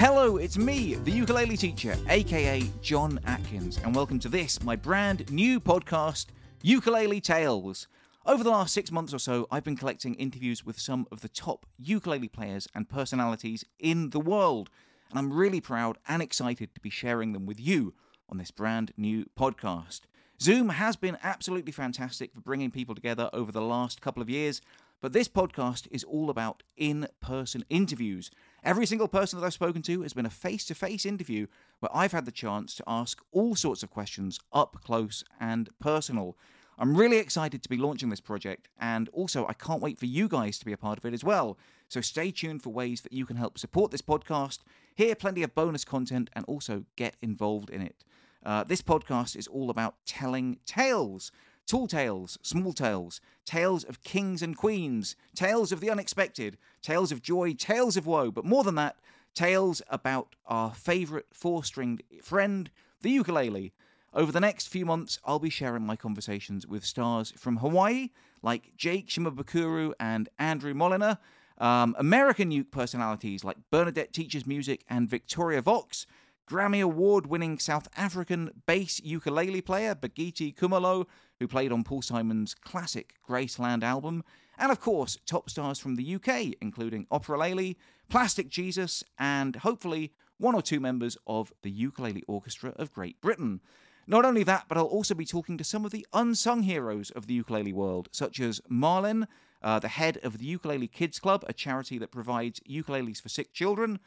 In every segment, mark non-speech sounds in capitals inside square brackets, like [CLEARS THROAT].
Hello, it's me, the ukulele teacher, aka John Atkins, and welcome to this, my brand new podcast, Ukulele Tales. Over the last six months or so, I've been collecting interviews with some of the top ukulele players and personalities in the world, and I'm really proud and excited to be sharing them with you on this brand new podcast. Zoom has been absolutely fantastic for bringing people together over the last couple of years, but this podcast is all about in person interviews. Every single person that I've spoken to has been a face to face interview where I've had the chance to ask all sorts of questions up close and personal. I'm really excited to be launching this project, and also I can't wait for you guys to be a part of it as well. So stay tuned for ways that you can help support this podcast, hear plenty of bonus content, and also get involved in it. Uh, this podcast is all about telling tales. Tall tales, small tales, tales of kings and queens, tales of the unexpected, tales of joy, tales of woe, but more than that, tales about our favourite four stringed friend, the ukulele. Over the next few months, I'll be sharing my conversations with stars from Hawaii, like Jake Shimabukuro and Andrew Molina, um, American uke personalities like Bernadette Teaches Music and Victoria Vox, Grammy Award winning South African bass ukulele player Bakithi Kumalo, who played on Paul Simon's classic Graceland album, and of course, top stars from the UK, including Opera Lely, Plastic Jesus, and hopefully one or two members of the Ukulele Orchestra of Great Britain. Not only that, but I'll also be talking to some of the unsung heroes of the ukulele world, such as Marlin, uh, the head of the Ukulele Kids Club, a charity that provides ukuleles for sick children.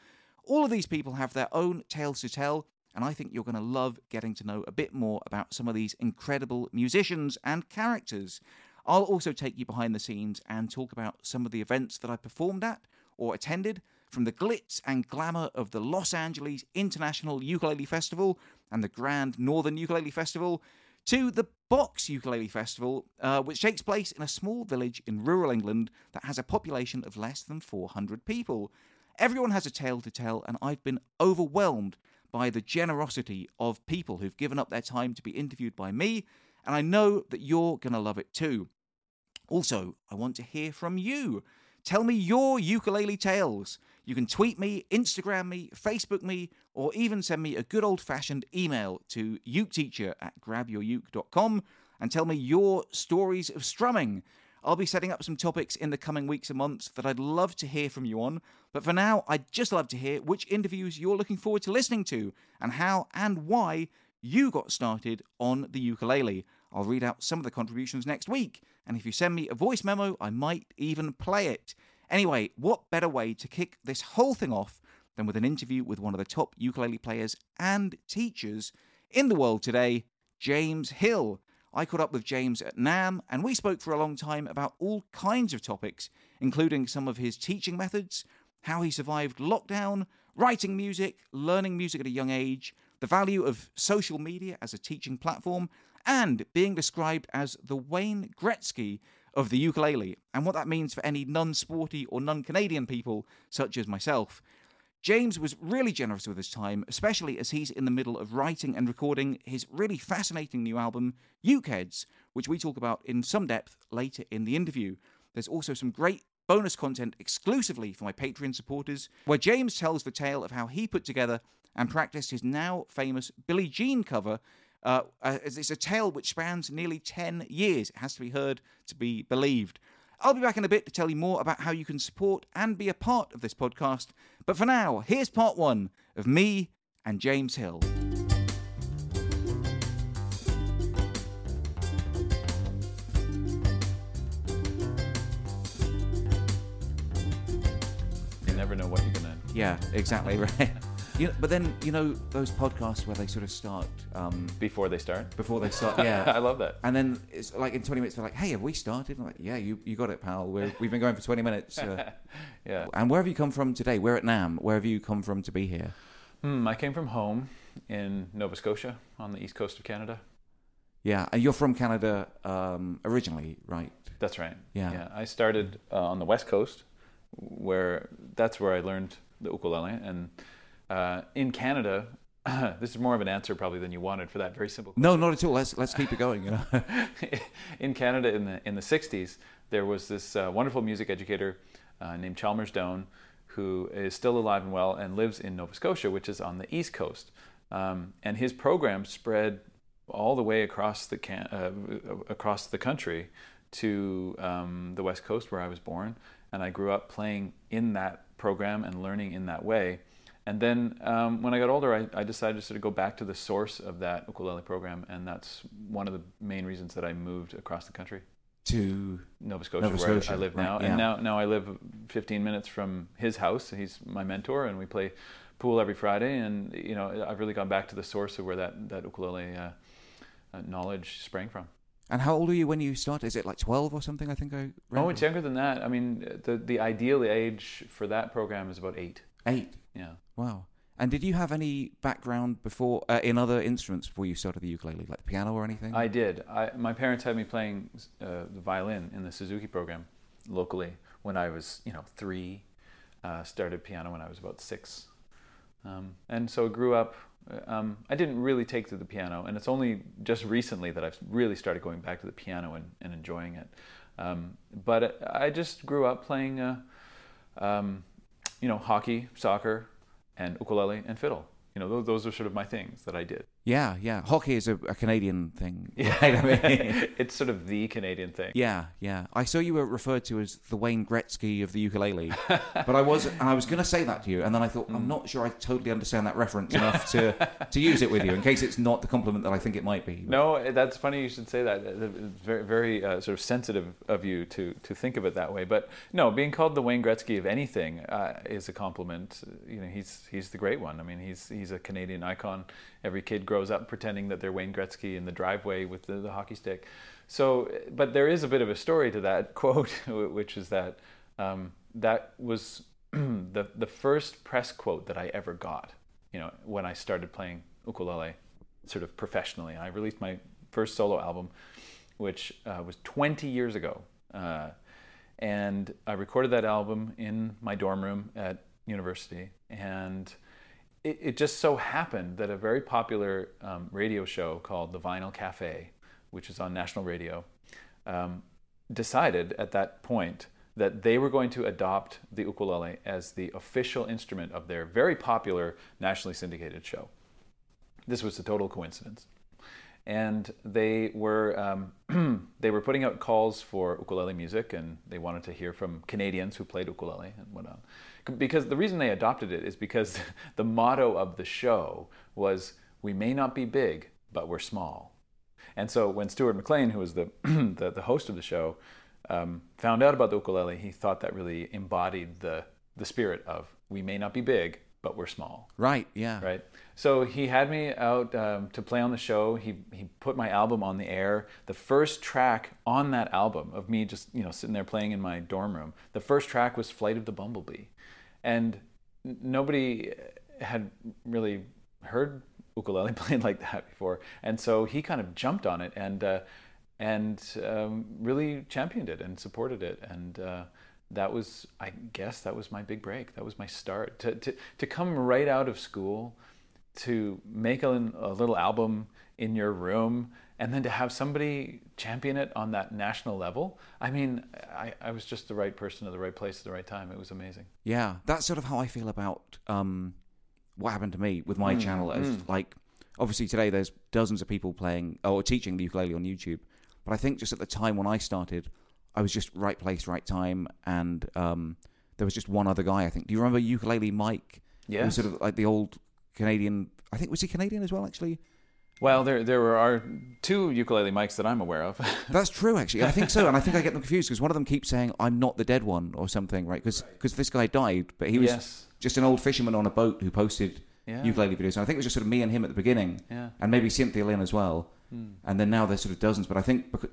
All of these people have their own tales to tell, and I think you're going to love getting to know a bit more about some of these incredible musicians and characters. I'll also take you behind the scenes and talk about some of the events that I performed at or attended, from the glitz and glamour of the Los Angeles International Ukulele Festival and the Grand Northern Ukulele Festival to the Box Ukulele Festival, uh, which takes place in a small village in rural England that has a population of less than 400 people. Everyone has a tale to tell, and I've been overwhelmed by the generosity of people who've given up their time to be interviewed by me, and I know that you're going to love it too. Also, I want to hear from you. Tell me your ukulele tales. You can tweet me, Instagram me, Facebook me, or even send me a good old fashioned email to uketeacher at grabyouruke.com and tell me your stories of strumming. I'll be setting up some topics in the coming weeks and months that I'd love to hear from you on. But for now, I'd just love to hear which interviews you're looking forward to listening to and how and why you got started on the ukulele. I'll read out some of the contributions next week, and if you send me a voice memo, I might even play it. Anyway, what better way to kick this whole thing off than with an interview with one of the top ukulele players and teachers in the world today, James Hill. I caught up with James at NAMM and we spoke for a long time about all kinds of topics, including some of his teaching methods, how he survived lockdown, writing music, learning music at a young age, the value of social media as a teaching platform, and being described as the Wayne Gretzky of the ukulele, and what that means for any non sporty or non Canadian people such as myself. James was really generous with his time, especially as he's in the middle of writing and recording his really fascinating new album, Ukeheads, which we talk about in some depth later in the interview. There's also some great bonus content exclusively for my Patreon supporters, where James tells the tale of how he put together and practiced his now famous Billie Jean cover. Uh, it's a tale which spans nearly 10 years. It has to be heard to be believed. I'll be back in a bit to tell you more about how you can support and be a part of this podcast. But for now, here's part one of me and James Hill. You never know what you're gonna. Yeah, exactly [LAUGHS] right. You know, but then you know those podcasts where they sort of start um, Before they start. before they start. Yeah, [LAUGHS] I love that. and then it's like in twenty minutes they're like, "Hey, have we started?" I'm like, "Yeah, you you got it, pal. We're, we've been going for twenty minutes." Uh, [LAUGHS] Yeah. and where have you come from today? We're at NAMM. Where have you come from to be here? Hmm, I came from home in Nova Scotia on the east coast of Canada. Yeah, and you're from Canada um, originally, right? That's right. Yeah. Yeah. I started uh, on the west coast, where that's where I learned the ukulele. And uh, in Canada, [CLEARS THROAT] this is more of an answer probably than you wanted for that very simple. No, not at all. Let's let's keep it going. You know? [LAUGHS] in Canada in the in the '60s, there was this uh, wonderful music educator uh, named Chalmers Doan, who is still alive and well and lives in Nova Scotia, which is on the east coast. Um, and his program spread all the way across the can- uh, across the country to um, the west coast where I was born, and I grew up playing in that program and learning in that way. And then um, when I got older, I, I, decided to sort of go back to the source of that ukulele program, and that's one of the main reasons that I moved across the country to Nova Scotia, Nova where Scotia, I live right, now. yeah. And now, now I live 15 minutes from his house. He's my mentor, and we play pool every Friday. And you know, I've really gone back to the source of where that that ukulele uh, uh, knowledge sprang from. And how old are you when you started? Is it like 12 or something? I think I. Read? Oh, it's younger than that. I mean, the the ideal age for that program is about eight. Eight. Yeah. Wow. And did you have any background before uh, in other instruments before you started the ukulele, like the piano or anything? I did. I, my parents had me playing uh, the violin in the Suzuki program locally when I was, you know, three. Uh, started piano when I was about six, um, and so I grew up. Um, I didn't really take to the piano, and it's only just recently that I've really started going back to the piano and, and enjoying it. Um, but I just grew up playing, uh, um, you know, hockey, soccer, and ukulele and fiddle. You know, those, those are sort of my things that I did. Yeah, yeah. Hockey is a, a Canadian thing. [LAUGHS] Yeah, right? I mean, [LAUGHS] it's sort of the Canadian thing. yeah, yeah. I saw you were referred to as the Wayne Gretzky of the ukulele, [LAUGHS] but I was, and I was going to say that to you, and then I thought I'm not sure I totally understand that reference enough to to use it with you, in case it's not the compliment that I think it might be. No, that's funny. You should say that. It's very, very uh, sort of sensitive of you to to think of it that way. But no, being called the Wayne Gretzky of anything uh, is a compliment. You know, he's he's the great one. I mean, he's he's a Canadian icon. Every kid grows up pretending that they're Wayne Gretzky in the driveway with the, the hockey stick. So, but there is a bit of a story to that [LAUGHS] quote, which is that um, that was [CLEARS THROAT] the the first press quote that I ever got. You know, when I started playing ukulele, sort of professionally. I released my first solo album, which uh, was 20 years ago, uh, and I recorded that album in my dorm room at university, and it, it just so happened that a very popular um, radio show called The Vinyl Cafe, which is on national radio, um, decided at that point that they were going to adopt the ukulele as the official instrument of their very popular nationally syndicated show. This was a total coincidence. And they were um, [CLEARS THROAT] they were putting out calls for ukulele music, and they wanted to hear from Canadians who played ukulele and whatnot because the reason they adopted it is because [LAUGHS] the motto of the show was we may not be big but we're small and so when stuart mclean who was the, [CLEARS THROAT] the, the, host of the show um, found out about the ukulele he thought that really embodied the, the spirit of we may not be big but we're small right yeah right so he had me out um, to play on the show. He he put my album on the air. The first track on that album of me just you know sitting there playing in my dorm room. The first track was "Flight of the Bumblebee," and nobody had really heard ukulele [LAUGHS] played like that before. And so he kind of jumped on it and uh, and um, really championed it and supported it and. Uh, that was, I guess, that was my big break. That was my start. To, to, to come right out of school, to make a, a, little album in your room and then to have somebody champion it on that national level i mean I, I, was just the right person at the right place at the right time. It was amazing. Yeah that's sort of how i feel about um, what happened to me with my mm, channel. As mm. like obviously today there's dozens of people playing or teaching the ukulele on youtube. But i think just at the time when i started i was just right place right time. And um, there was just one other guy i think. Do you remember ukulele mike? Yeah sort of like the old Canadian. I think was he Canadian as well, actually. Well, there there are two ukulele mics that I'm aware of. [LAUGHS] That's true, actually. I think so, and I think I get them confused because one of them keeps saying "I'm not the dead one" or something, right? Because because this guy died, but he was yes. just an old fisherman on a boat who posted yeah. ukulele videos. And I think it was just sort of me and him at the beginning, yeah. and maybe Cynthia Lin as well. Hmm. And then now there's sort of dozens, but I think because,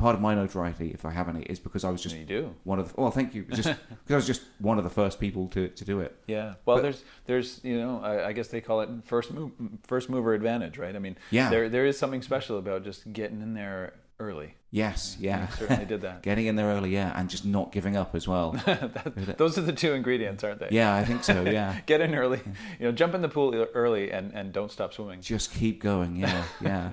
part of my notoriety, if I have any, is because I was just one of the. Well, thank you. Just [LAUGHS] because I was just one of the first people to, to do it. Yeah. Well, but, there's there's you know I, I, guess they call it first move, first mover advantage, right? I mean, yeah. There there is something special about just getting in there early. Yes, yeah, you certainly did that. [LAUGHS] Getting in there early, yeah, and just not giving up as well. [LAUGHS] that, those are the two ingredients, aren't they? Yeah, I think so. Yeah, get in early, you know, jump in the pool early, and and don't stop swimming. Just keep going. Yeah, yeah,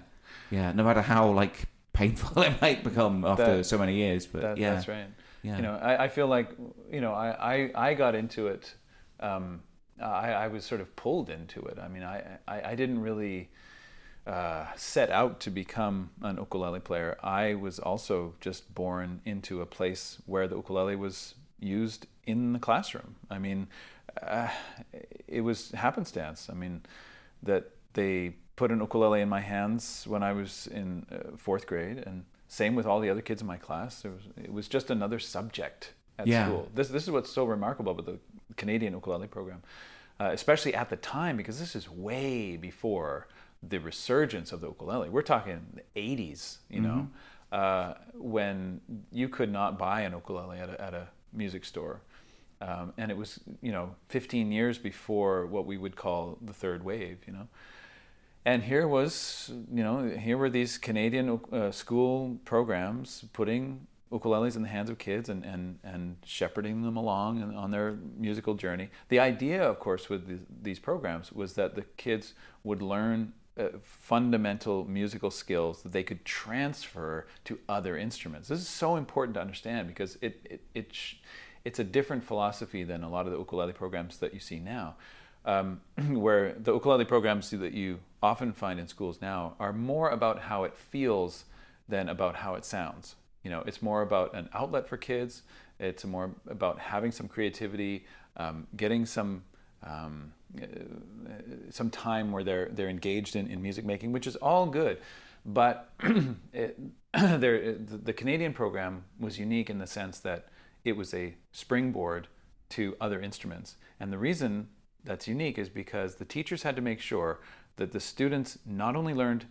yeah. No matter how like painful [LAUGHS] it might become after That- so many years. But That, yeah, That's right. yeah. You know, I, I feel like, you know, I, I, I got into it. Um, I, I was sort of pulled into it. I mean, I, I, I didn't really uh, set out to become an ukulele player. I was also just born into a place where the ukulele was used in the classroom. I mean, uh, it was happenstance. I mean, that they put an ukulele in my hands when I was in uh, fourth grade, and same with all the other kids in my class. It was, it was just another subject at Yeah. school. This this is what's so remarkable about the Canadian ukulele program, uh, especially at the time, because this is way before the resurgence of the ukulele. We're talking the '80s, you know, uh, when you could not buy an ukulele at a, at a music store. Um, and it was, you know, 15 years before what we would call the third wave, you know. And here was, you know, here were these Canadian uh, school programs putting ukuleles in the hands of kids and, and, and shepherding them along on their musical journey. The idea, of course, with the, these programs was that the kids would learn uh, fundamental musical skills that they could transfer to other instruments. This is so important to understand because it, it, it sh- it's a different philosophy than a lot of the ukulele programs that you see now um, [CLEARS THROAT] where the ukulele programs that you often find in schools now are more about how it feels than about how it sounds. You know, it's more about an outlet for kids. It's more about having some creativity, um, getting some um, uh, some time where they're they're engaged in, in music making, which is all good. But [CLEARS THROAT] it, [CLEARS THROAT] there, the, the Canadian program was unique in the sense that it was a springboard to other instruments, and the reason that's unique is because the teachers had to make sure that the students not only learned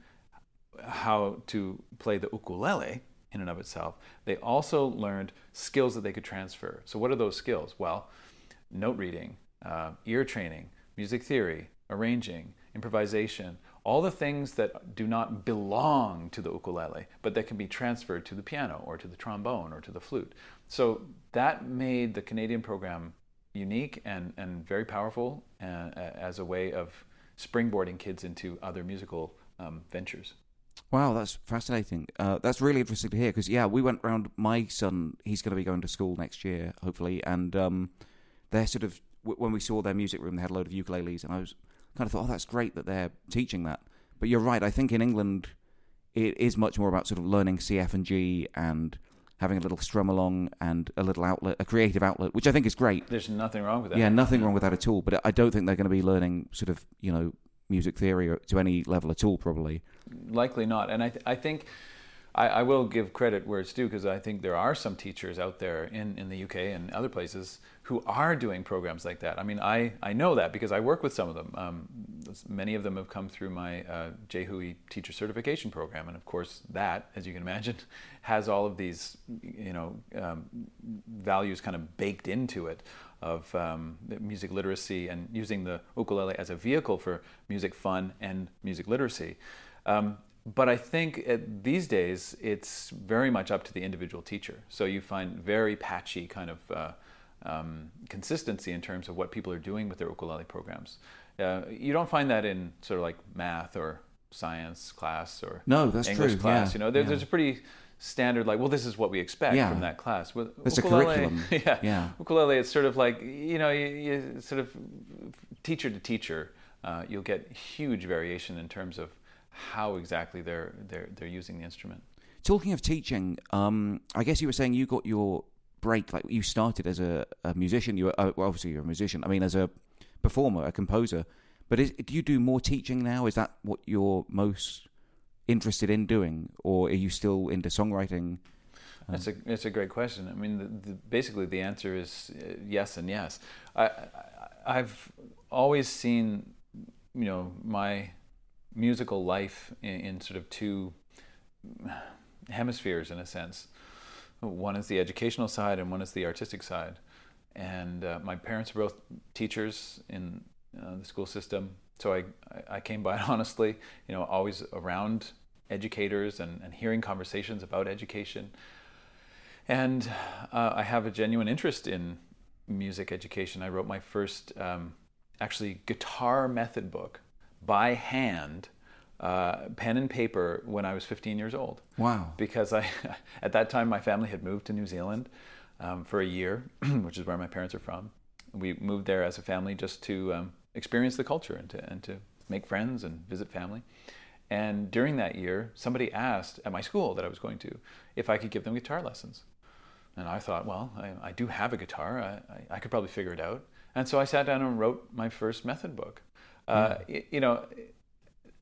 how to play the ukulele in and of itself, they also learned skills that they could transfer. So, what are those skills? Well, note reading, uh, ear training, music theory, arranging, improvisation, all the things that do not belong to the ukulele, but that can be transferred to the piano or to the trombone or to the flute. So, that made the Canadian program unique and, and very powerful uh, as a way of springboarding kids into other musical um, ventures. Wow, that's fascinating. Uh, that's really interesting to hear because yeah, we went round. My son, he's going to be going to school next year, hopefully, and um, they're sort of when we saw their music room, they had a load of ukuleles, and I was kind of thought, oh, that's great that they're teaching that. But you're right. I think in England, it is much more about sort of learning CF and G and having a little strum along and a little outlet, a creative outlet, which I think is great. There's nothing wrong with that. Yeah, nothing wrong with that at all. But I don't think they're going to be learning sort of you know music theory or to any level at all, probably. Likely not. And I, th- I think I, I will give credit where it's due because I think there are some teachers out there in, in the UK and other places who are doing programs like that. I mean, I, I know that because I work with some of them. Um, many of them have come through my uh, JHUI teacher certification program. And of course, that, as you can imagine, [LAUGHS] has all of these, you know, um, values kind of baked into it of um, music literacy and using the ukulele as a vehicle for music fun and music literacy. Um, but I think it, these days it's very much up to the individual teacher. So you find very patchy kind of uh, um, consistency in terms of what people are doing with their ukulele programs. Uh, you don't find that in sort of like math or science class or No, that's English true, class. yeah, You know, there, yeah. there's a pretty standard like, well, this is what we expect Yeah. from that class. With There's a curriculum. [LAUGHS] yeah, Yeah. ukulele, it's sort of like you know, you, you sort of teacher to teacher, uh, you'll get huge variation in terms of how exactly they're they're they're using the instrument. Talking of teaching, um, I guess you were saying you got your break, like you started as a, a musician. You were uh, well, obviously you're a musician. I mean, as a performer, a composer. But is, do you do more teaching now? Is that what you're most interested in doing, or are you still into songwriting? That's a that's a great question. I mean, the, the, basically the answer is uh, yes and yes. I, I I've always seen you know my musical life in, in sort of two hemispheres in a sense. One is the educational side, and one is the artistic side. And uh, my parents were both teachers in uh, the school system, so I I came by it [LAUGHS] honestly. You know, always around educators and, and hearing conversations about education. And uh, I have a genuine interest in music education. I wrote my first, um, actually, guitar method book by hand uh, pen and paper when I was 15 years old. Wow. Because I, [LAUGHS] at that time, my family had moved to New Zealand um, for a year, [CLEARS THROAT] which is where my parents are from. We moved there as a family just to um, experience the culture and to, and to make friends and visit family. And during that year, somebody asked at my school that I was going to if I could give them guitar lessons. And I thought, well, I, I do have a guitar. I, I, I, could probably figure it out. And so I sat down and wrote my first method book. Uh, you know,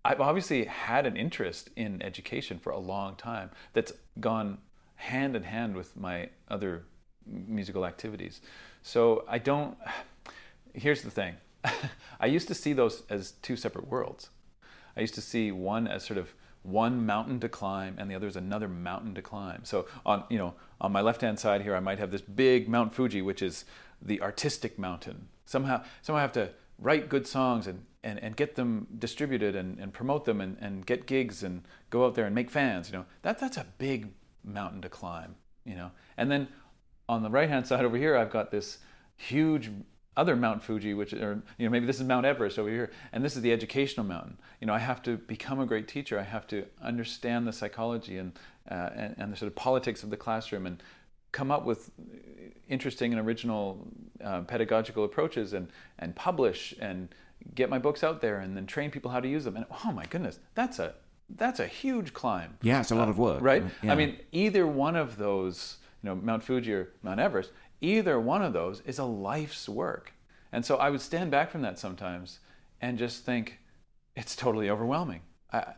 I've obviously had an interest in education for a long time that's gone hand in hand with my other musical activities. So I don't. Here's the thing [LAUGHS] I used to see those as two separate worlds. I used to see one as sort of one mountain to climb and the other is another mountain to climb. So on you know on my left hand side here I might have this big Mount Fuji which is the artistic mountain. Somehow somehow I have to write good songs and, and, and get them distributed and, and promote them and, and get gigs and go out there and make fans, you know. That that's a big mountain to climb, you know. And then on the right hand [LAUGHS] side over here I've got this huge other Mount Fuji, which or you know maybe this is Mount Everest over here, and this is the educational mountain. You know, I have to become a great teacher. I have to understand the psychology and uh, and, and, the sort of politics of the classroom and come up with interesting and original uh, pedagogical approaches and and publish and get my books out there and then train people how to use them. And oh my goodness, that's a that's a huge climb. Yeah, it's a lot uh, of work, right? Yeah. I mean, either one of those, you know, Mount Fuji or Mount Everest Either one of those is a life's work. And so I would stand back from that sometimes and just think, it's totally overwhelming. I,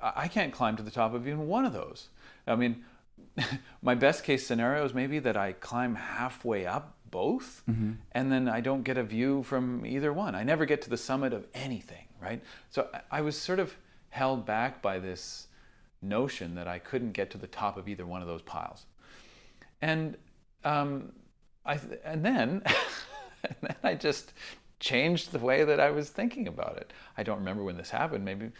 I can't climb to the top of even one of those. I mean, [LAUGHS] my best case scenario is maybe that I climb halfway up both mm-hmm. and then I don't get a view from either one. I never get to the summit of anything, right? So I was sort of held back by this notion that I couldn't get to the top of either one of those piles. And um, I, and then, [LAUGHS] and then I just changed the way that I was thinking about it. I don't remember when this happened, maybe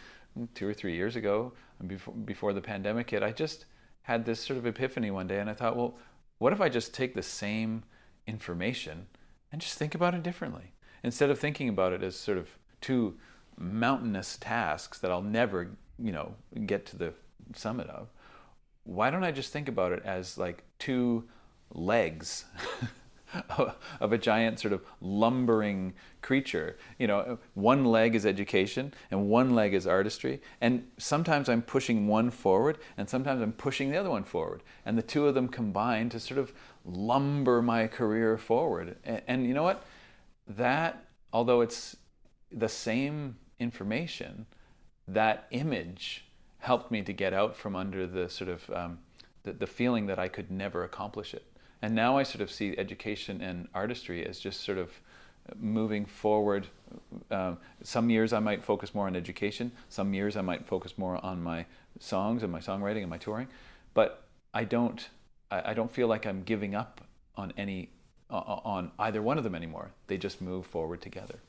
two or three years ago, before, before the pandemic hit. I just had this sort of epiphany one day, and I thought, well, what if I just take the same information and just think about it differently? Instead of thinking about it as sort of two mountainous tasks that I'll never, you know, get to the summit of, why don't I just think about it as like two legs [LAUGHS] of a giant sort of lumbering creature. You know, one leg is education and one leg is artistry. And sometimes I'm pushing one forward and sometimes I'm pushing the other one forward. And the two of them combine to sort of lumber my career forward. And, and you know what? That, although it's the same information, that image helped me to get out from under the sort of um, the, the feeling that I could never accomplish it. And now I sort of see education and artistry as just sort of moving forward. Um, some years I might focus more on education. Some years I might focus more on my songs and my songwriting and my touring. But I don't. I, I don't feel like I'm giving up on any on either one of them anymore. They just move forward together.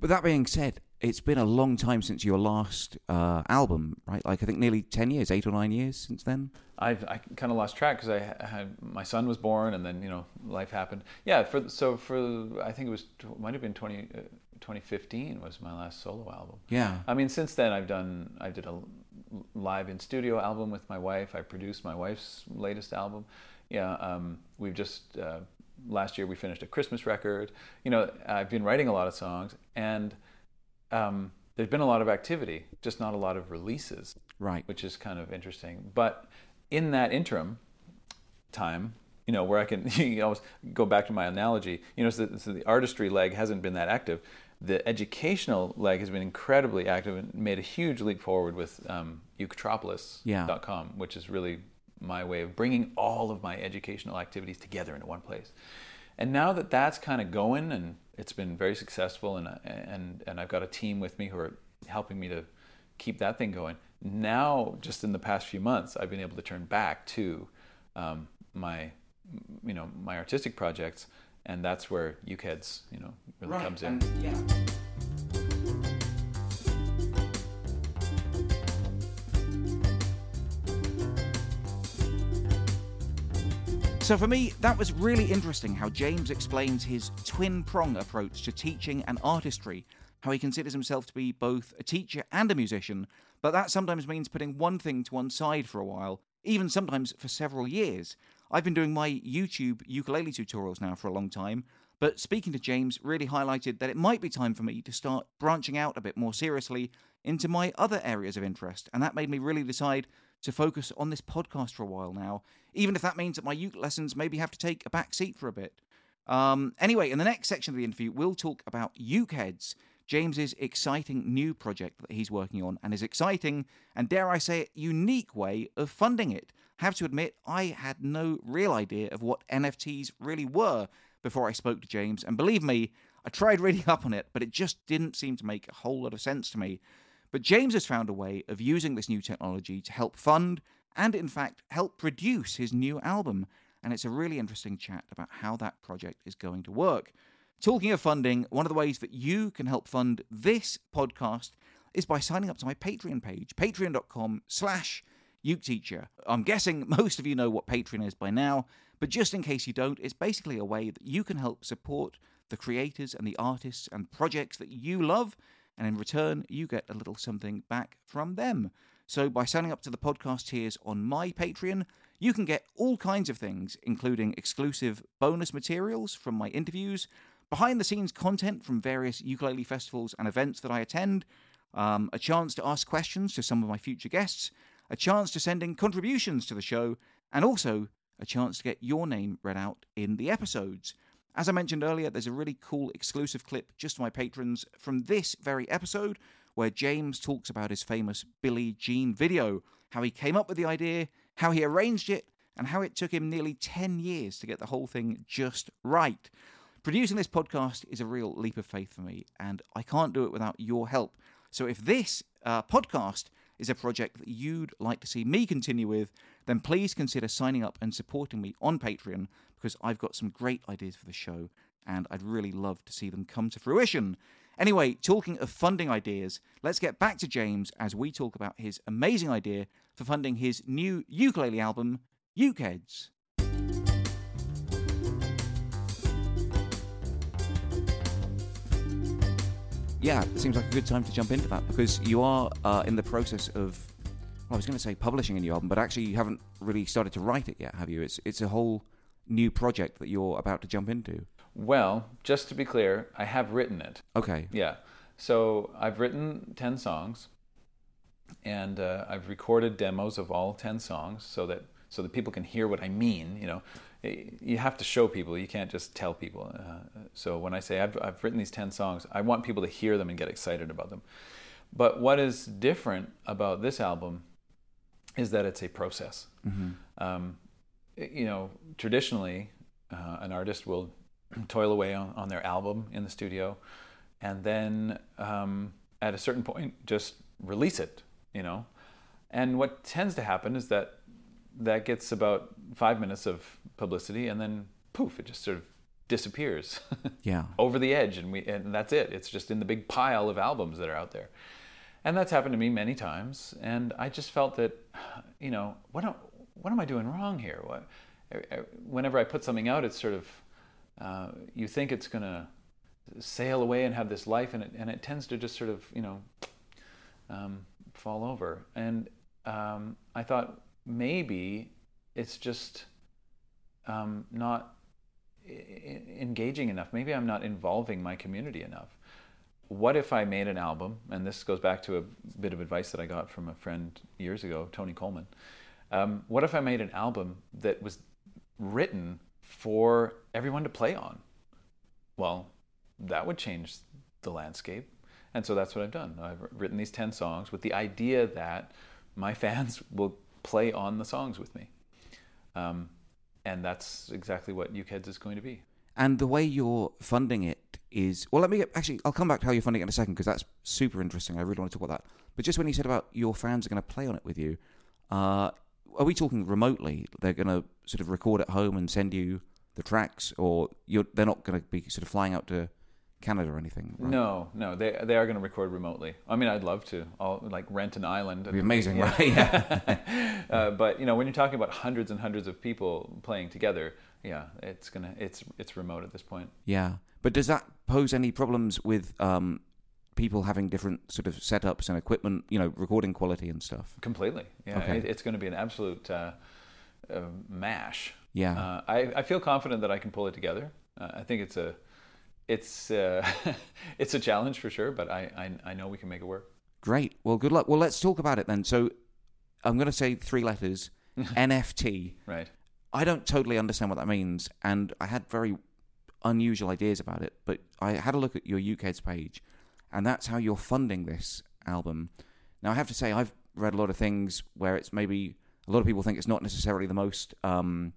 But that being said, it's been a long time since your last uh, album, right? Like I think nearly ten years, eight or nine years since then. I've I kind of lost track because I had my son was born and then you know life happened. Yeah, for so for I think it was might have been 20, uh, 2015 was my last solo album. Yeah. I mean, since then I've done I did a live in studio album with my wife. I produced my wife's latest album. Yeah, um, we've just uh, last year we finished a Christmas record. You know, I've been writing a lot of songs and um, there's been a lot of activity, just not a lot of releases. Right. Which is kind of interesting. But in that interim time, you know, where I can [LAUGHS] you know, go back to my analogy, you know, so the, so the artistry leg hasn't been that active. The educational leg has been incredibly active and made a huge leap forward with um, Uketropolis.com, yeah. which is really my way of bringing all of my educational activities together into one place. And now that that's kind of going and it's been very successful, and and and I've got a team with me who are helping me to keep that thing going. Now, just in the past few months, I've been able to turn back to um, my you know my artistic projects, and that's where Ukeheads you know really right. comes in. And, yeah. So for me, that was really interesting how James explains his twin prong approach to teaching and artistry how he considers himself to be both a teacher and a musician, but that sometimes means putting one thing to one side for a while, even sometimes for several years. I've been doing my YouTube ukulele tutorials now for a long time, but speaking to James really highlighted that it might be time for me to start branching out a bit more seriously into my other areas of interest, and that made me really decide to focus on this podcast for a while now, even if that means that my uke lessons maybe have to take a back seat for a bit. Um, anyway, in the next section of the interview, we'll talk about uke heads, James's exciting new project that he's working on, and his exciting and dare I say it, unique way of funding it. Have to admit, I had no real idea of what NFTs really were before I spoke to James, and believe me, I tried reading up on it, but it just didn't seem to make a whole lot of sense to me. But James has found a way of using this new technology to help fund and, in fact, help produce his new album. And it's a really interesting chat about how that project is going to work. Talking of funding, one of the ways that you can help fund this podcast is by signing up to my Patreon page, patreon.com slash uketeacher. I'm guessing [LAUGHS] most of you know what Patreon is by now, but just in case you don't, it's basically a way that you can help support the creators and the artists and projects that you love and in return, you get a little something back from them. So, by signing up to the podcast tiers on my Patreon, you can get all kinds of things, including exclusive bonus materials from my interviews, behind the scenes content from various ukulele festivals and events that I attend, um, a chance to ask questions to some of my future guests, a chance to send in contributions to the show, and also a chance to get your name read out in the episodes. As I mentioned earlier, there's a really cool exclusive clip just for my patrons from this very episode where James talks about his famous Billie Jean video, how he came up with the idea, how he arranged it, and how it took him nearly 10 years to get the whole thing just right. Producing this podcast is a real leap of faith for me, and I can't do it without your help. So if this uh, podcast is a project that you'd like to see me continue with, then please consider signing up and supporting me on Patreon because I've got some great ideas for the show and I'd really love to see them come to fruition. Anyway, talking of funding ideas, let's get back to James as we talk about his amazing idea for funding his new ukulele album, Ukeheads. Yeah, it seems like a good time to jump into that because you are uh, in the process of. Well, I was going to say publishing a new album, but actually you haven't really started to write it yet, have you? It's it's a whole new project that you're about to jump into? Well, just to be clear, I have written it. Okay. Yeah. So I've written 10 songs and uh, I've recorded demos of all 10 songs so that so that people can hear what I mean, you know. You have to show people, you can't just tell people. Uh, so when I say I've, I've written these 10 songs, I want people to hear them and get excited about them. But what is different about this album is that it's a process. Mm-hmm. Um, you know, traditionally, uh, an artist will [CLEARS THROAT] toil away on, on their album in the studio, and then um, at a certain point, just release it. You know, and what tends to happen is that that gets about five minutes of publicity, and then poof, it just sort of disappears. [LAUGHS] yeah. Over the edge, and we and that's it. It's just in the big pile of albums that are out there. And that's happened to me many times, and I just felt that, you know, what what am I doing wrong here? What, whenever I put something out, it's sort of, uh, you think it's going to sail away and have this life, and it, and it tends to just sort of, you know, um, fall over. And um, I thought maybe it's just um, not I- engaging enough. Maybe I'm not involving my community enough. What if I made an album? And this goes back to a bit of advice that I got from a friend years ago, Tony Coleman. Um, what if I made an album that was written for everyone to play on? Well, that would change the landscape. And so that's what I've done. I've written these 10 songs with the idea that my [LAUGHS] fans will play on the songs with me. Um, and that's exactly what Ukeheads is going to be. And the way you're funding it is well. Let me get, actually. I'll come back to how you're funding it in a second because that's super interesting. I really want to talk about that. But just when you said about your fans are going to play on it with you, uh, are we talking remotely? They're going to sort of record at home and send you the tracks, or they're not going to be sort of flying out to Canada or anything? Right? No, no, they they are going to record remotely. I mean, I'd love to. I'll like rent an island. It'd be amazing, yeah. right? Yeah. [LAUGHS] uh, but you know, when you're talking about hundreds and hundreds of people playing together, yeah, it's gonna it's it's remote at this point. Yeah, but does that pose any problems with um, people having different sort of setups and equipment, you know, recording quality and stuff. Completely. Yeah, Okay. it, it's going to be an absolute uh, uh, mash. Yeah. Uh, I, I feel confident that I can pull it together. Uh, I think it's a it's uh, [LAUGHS] it's a challenge for sure, but I, I I know we can make it work. Great. Well, good luck. Well, let's talk about it then. So, I'm going to say three letters [LAUGHS] NFT. Right. I don't totally understand what that means, and I had very unusual ideas about it. But I had a look at your UK's page, and that's how you're funding this album. Now, I have to say, I've read a lot of things where it's maybe a lot of people think it's not necessarily the most, um,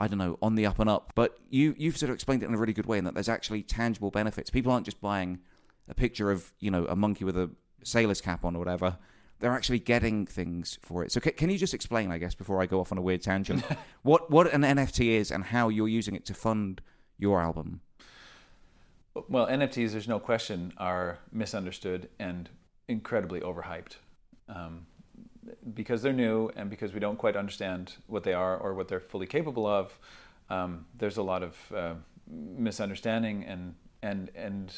I don't know, on the up and up. But you you've sort of explained it in a really good way, in that there's actually tangible benefits. People aren't just buying a picture of you know a monkey with a sailor's cap on or whatever. They're actually getting things for it. So ca- can you just explain, I guess, before I go off on a weird tangent, [LAUGHS] what what an NFT is and how you're using it to fund your album? Well, NFTs, there's no question, are misunderstood and incredibly overhyped. Um, because they're new and because we don't quite understand what they are or what they're fully capable of, um, there's a lot of uh, misunderstanding and, and, and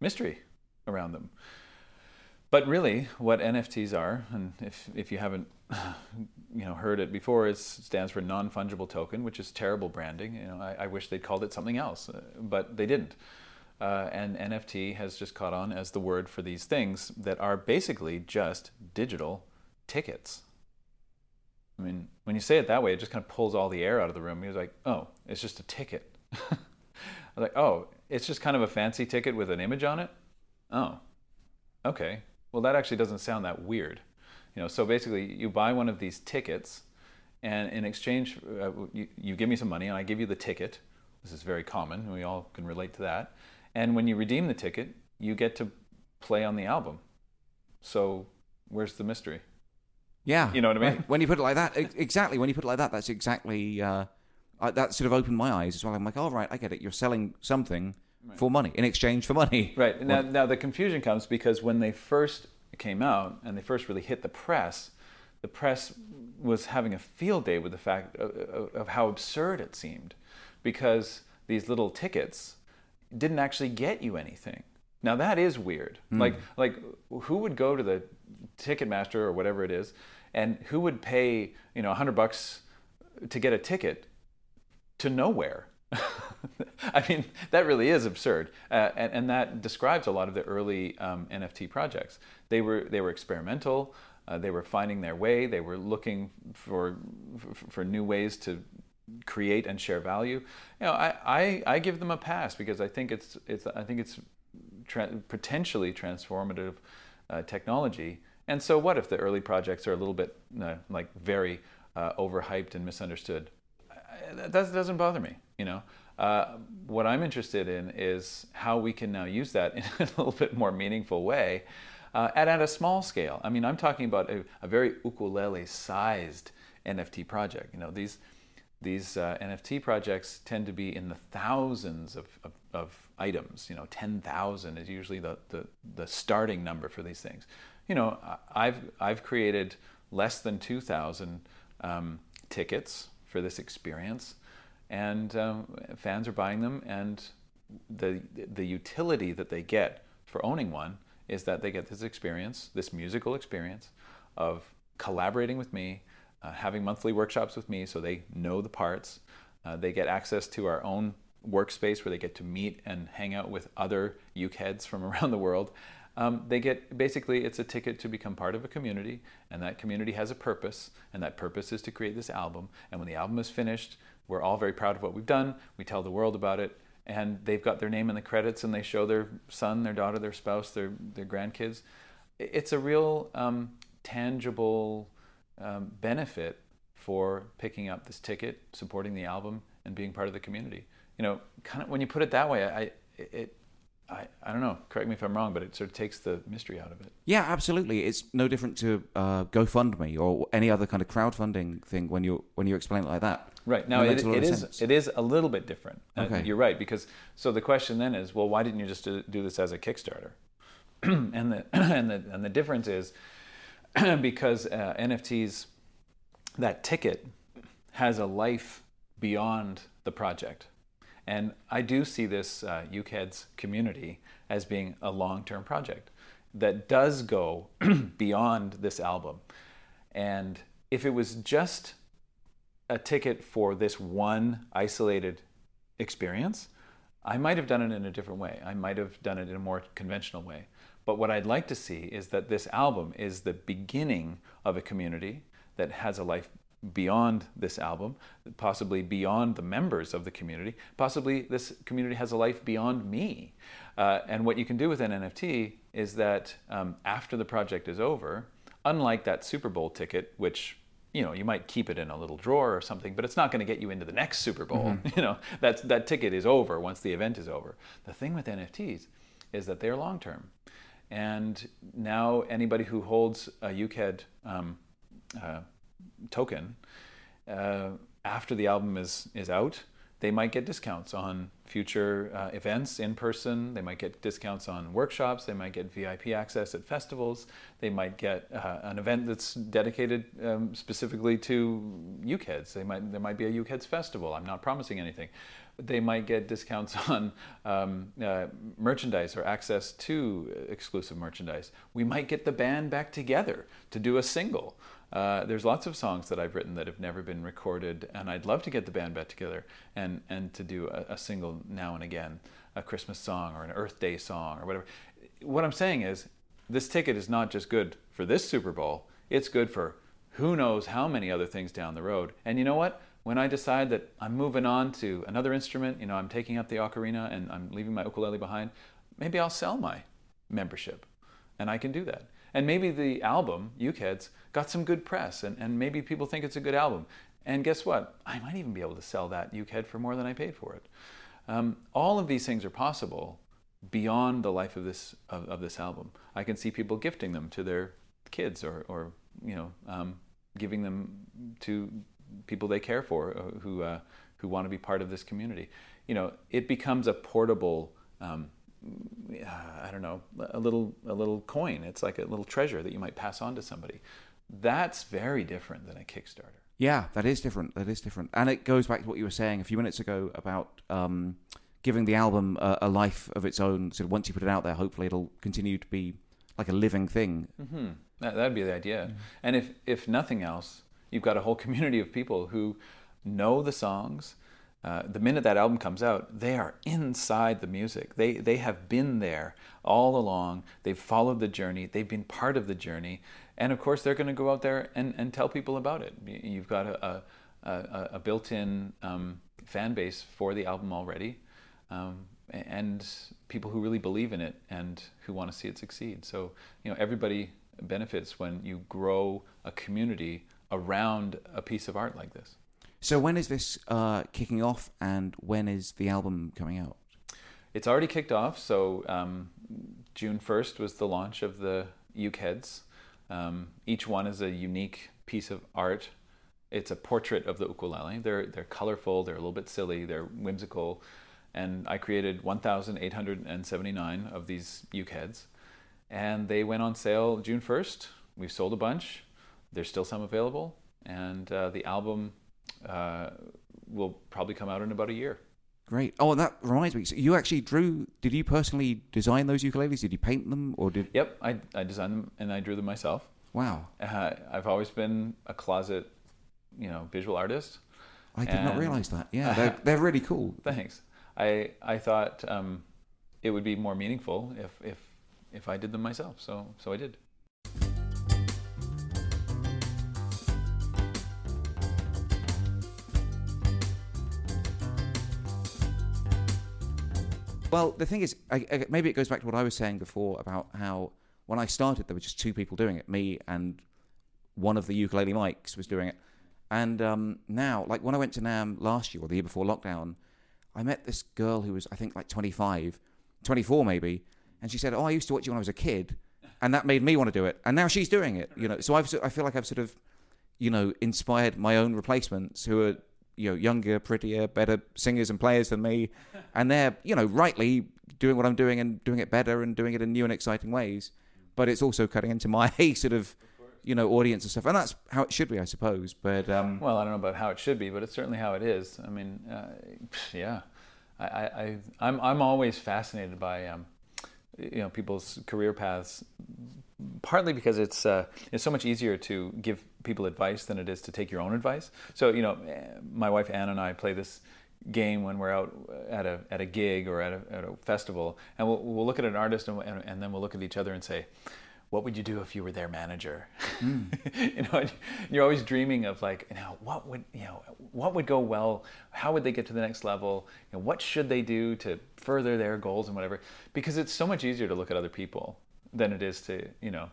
mystery around them. But really, what NFTs are, and if, if you haven't [SIGHS] you know heard it before, it stands for non-fungible token, which is terrible branding. You know, I, I wish they'd called it something else, uh, but they didn't. Uh, and NFT has just caught on as the word for these things that are basically just digital tickets. I mean, when you say it that way, it just kind of pulls all the air out of the room. He was like, oh, it's just a ticket. [LAUGHS] I was like, oh, it's just kind of a fancy ticket with an image on it. Oh, okay. Well, that actually doesn't sound that weird. You know, so basically, you buy one of these tickets, and in exchange, uh, you, you give me some money, and I give you the ticket. This is very common. We all can relate to that. And when you redeem the ticket, you get to play on the album. So, where's the mystery? Yeah, You know what I mean? Right. When you put it like that, exactly. When you put it like that, that's exactly uh, uh, that sort of opened my eyes as well. I'm like, all right, I get it. You're selling something for money in exchange for money. Right. [LAUGHS] Now, now the confusion comes because when they first came out and they first really hit the press, the press was having a field day with the fact of, of, of how absurd it seemed because these little tickets didn't actually get you anything. Now that is weird. Like like who would go to the Ticketmaster or whatever it is and who would pay, you know, 100 bucks to get a ticket to nowhere. [LAUGHS] I mean, that really is absurd, uh, and, and that describes a lot of the early um, NFT projects. They were they were experimental. Uh, they were finding their way. They were looking for for, for new ways to create and share value. You know, I, I, I give them a pass because I think it's it's I think it's tra- potentially transformative uh, technology. And so, what if the early projects are a little bit uh, like very uh, overhyped and misunderstood? That doesn't bother me. You know, uh, what I'm interested in is how we can now use that [LAUGHS] in a little bit more meaningful way, uh, and at a small scale. I mean, I'm talking about a, a very ukulele-sized NFT project. You know, these these uh, NFT projects tend to be in the thousands of, of, of items. You know, 10,000 is usually the, the, the starting number for these things. You know, I've, I've created less than 2,000 um, tickets for this experience, and um, fans are buying them, and the, the utility that they get for owning one is that they get this experience, this musical experience of collaborating with me, uh, having monthly workshops with me so they know the parts. Uh, they get access to our own workspace where they get to meet and hang out with other uke heads from [LAUGHS] around the world. Um, they get basically it's a ticket to become part of a community, and that community has a purpose, and that purpose is to create this album. And when the album is finished, we're all very proud of what we've done. We tell the world about it, and they've got their name in the credits, and they show their son, their daughter, their spouse, their their grandkids. It's a real um, tangible um, benefit for picking up this ticket, supporting the album, and being part of the community. You know, kind of when you put it that way, I it. I, I don't know. Correct me if I'm wrong, but it sort of takes the mystery out of it. Yeah, absolutely. It's no different to uh, GoFundMe or any other kind of crowdfunding thing when you when you explain it like that. Right now, it, makes a lot it of is sense. it is a little bit different. Uh, Okay. you're right because so the question then is, well, why didn't you just do, do this as a Kickstarter? [CLEARS THROAT] and the [CLEARS THROAT] and the and the difference is [CLEARS THROAT] because uh, NFTs, that ticket has a life beyond the project, And I do see this uh, community as being a long term project that does go [CLEARS THROAT] beyond this album. And if it was just a ticket for this one isolated experience, I might have done it in a different way. I might have done it in a more conventional way. But what I'd like to see is that this album is the beginning of a community that has a life beyond this album, possibly beyond the members of the community, possibly this community has a life beyond me. Uh, and what you can do with an NFT is that um, after the project is over, unlike that Super Bowl ticket, which you know you might keep it in a little drawer or something, but it's not going to get you into the next Super Bowl. Mm-hmm. [LAUGHS] You know that that ticket is over once the event is over. The thing with NFTs is that they are long term, and now anybody who holds a Ukehead um, uh, token uh, after the album is is out, they might get discounts on future uh, events in person. They might get discounts on workshops. They might get VIP access at festivals. They might get uh, an event that's dedicated um, specifically to Ukeheads. They might there might be a Ukeheads festival. I'm not promising anything. They might get discounts [LAUGHS] on um, uh, merchandise or access to exclusive merchandise. We might get the band back together to do a single. Uh, there's lots of songs that I've written that have never been recorded, and I'd love to get the band back together and, and to do a, a, single now and again, a Christmas song or an Earth Day song or whatever. What I'm saying is, this ticket is not just good for this Super Bowl, it's good for who knows how many other things down the road. And you know what? When I decide that I'm moving on to another instrument, you know, I'm taking up the ocarina and I'm leaving my ukulele behind, maybe I'll sell my membership. And I can do that. And maybe the album, Ukeheads, got some good press, and, and maybe people think it's a good album. And guess what? I might even be able to sell that Ukehead for more than I paid for it. Um, all of these things are possible beyond the life of this of, of, this album. I can see people gifting them to their kids, or, or you know, um, giving them to people they care for uh, who uh, who want to be part of this community. You know, it becomes a portable um, I don't know, a little a little coin. It's like a little treasure that you might pass on to somebody. That's very different than a Kickstarter. Yeah, that is different. That is different, and it goes back to what you were saying a few minutes ago about um, giving the album a, a, life of its own. So once you put it out there, hopefully it'll continue to be like a living thing. Mm-hmm. That would be the idea. Mm-hmm. And if if nothing else, you've got a whole community of people who know the songs uh, the minute that album comes out, they are inside the music. They they have been there all along. They've followed the journey. They've been part of the journey, and of course, they're going to go out there and, and tell people about it. You've got a a, a built-in um, fan base for the album already, um, and people who really believe in it and who want to see it succeed. So you know, everybody benefits when you grow a community around a piece of art like this. So when is this uh, kicking off, and when is the album coming out? It's already kicked off. So um, June first was the launch of the Ukeheads. Um, each one is a unique piece of art. It's a portrait of the ukulele. They're they're colorful. They're a little bit silly. They're whimsical, and I created 1,879 of these Ukeheads, and they went on sale June 1st. We've sold a bunch. There's still some available, and uh, the album uh, will probably come out in about a year. Great. Oh, and that reminds me. So you actually drew? Did you personally design those ukuleles? Did you paint them, or did? Yep, I, I designed them and I drew them myself. Wow. Uh, I've always been a closet, you know, visual artist. I did not realize that. Yeah, [LAUGHS] they're, they're really cool. Thanks. I I thought um, it would be more meaningful if if if I did them myself. So so I did. Well, the thing is, I, I, maybe it goes back to what I was saying before about how when I started, there were just two people doing it, me and one of the ukulele mics was doing it. And um, now, like when I went to NAMM last year or the year before lockdown, I met this girl who was, I think, like 25, 24 maybe, and she said, "Oh, I used to watch you when I was a kid, and that made me want to do it." And now she's doing it. You know, so I've, I feel like I've sort of, you know, inspired my own replacements who are you know younger, prettier, better singers and players than me, [LAUGHS] and they're you know rightly doing what I'm doing and doing it better and doing it in new and exciting ways. But it's also cutting into my [LAUGHS] sort of you know audience and stuff, and that's how it should be, I suppose. But um, well, I don't know about how it should be, but it's certainly how it is. I mean, uh, yeah. I, I, I'm, I'm always fascinated by, um, you know, people's career paths. Partly because it's uh, it's so much easier to give people advice than it is to take your own advice. So you know, my wife Anne and I play this game when we're out at a at a gig or at a, at a festival, and we'll, we'll look at an artist and, and, and then we'll look at each other and say, what would you do if you were their manager? Mm. [LAUGHS] you know, you're always dreaming of like, you know, what would you know, what would go well? How would they get to the next level? You know, what should they do to further their goals and whatever? Because it's so much easier to look at other people than it is to, you know,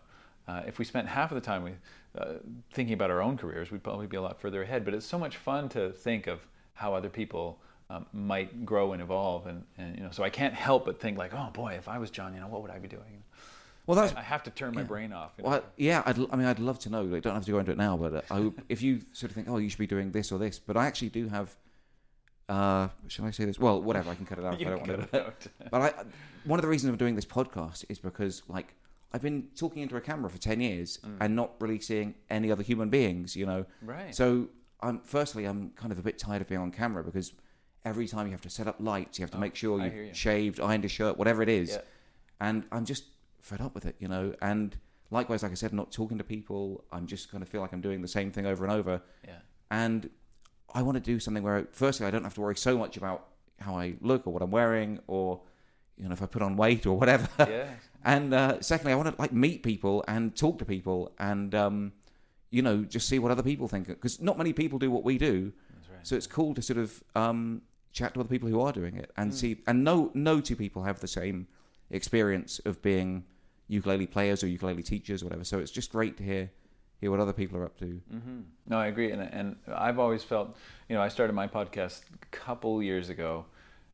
uh, if we spent half of the time we, uh, thinking about our own careers, we'd probably be a lot further ahead. But it's so much fun to think of how other people um, might grow and evolve, and, and you know, so I can't help but think like, oh boy, if I was John, you know, what would I be doing? Well, that's, I, I have to turn my brain off. You know? Well, yeah, I'd, i mean, I'd love to know. Like, don't have to go into it now, but uh, I, if you sort of think, oh, you should be doing this or this, but I actually do have. Uh, should I say this? Well, whatever. I can cut it out if I don't want to. [LAUGHS] but I, one of the reasons I'm doing this podcast is because, like, I've been talking into a camera for ten years mm. and not really seeing any other human beings. You know, right? So, I'm firstly, I'm kind of a bit tired of being on camera because every time you have to set up lights, you have to oh, make sure you've you. shaved, ironed a shirt, whatever it is. Yeah. And I'm just fed up with it, you know. And likewise, like I said, not talking to people. I'm just kind of feel like I'm doing the same thing over and over. Yeah. And I want to do something where, firstly, I don't have to worry so much about how I look or what I'm wearing or you know if I put on weight or whatever. Yeah. [LAUGHS] and uh, secondly, I want to like meet people and talk to people and um, you know just see what other people think because not many people do what we do. Right. So it's cool to sort of um, chat to other people who are doing it and mm. see and no no two people have the same experience of being ukulele players or ukulele teachers or whatever. So it's just great to hear hear what other people are up to. Mm-hmm. No, I agree, and and I've always felt, you know, I started my podcast a couple years ago,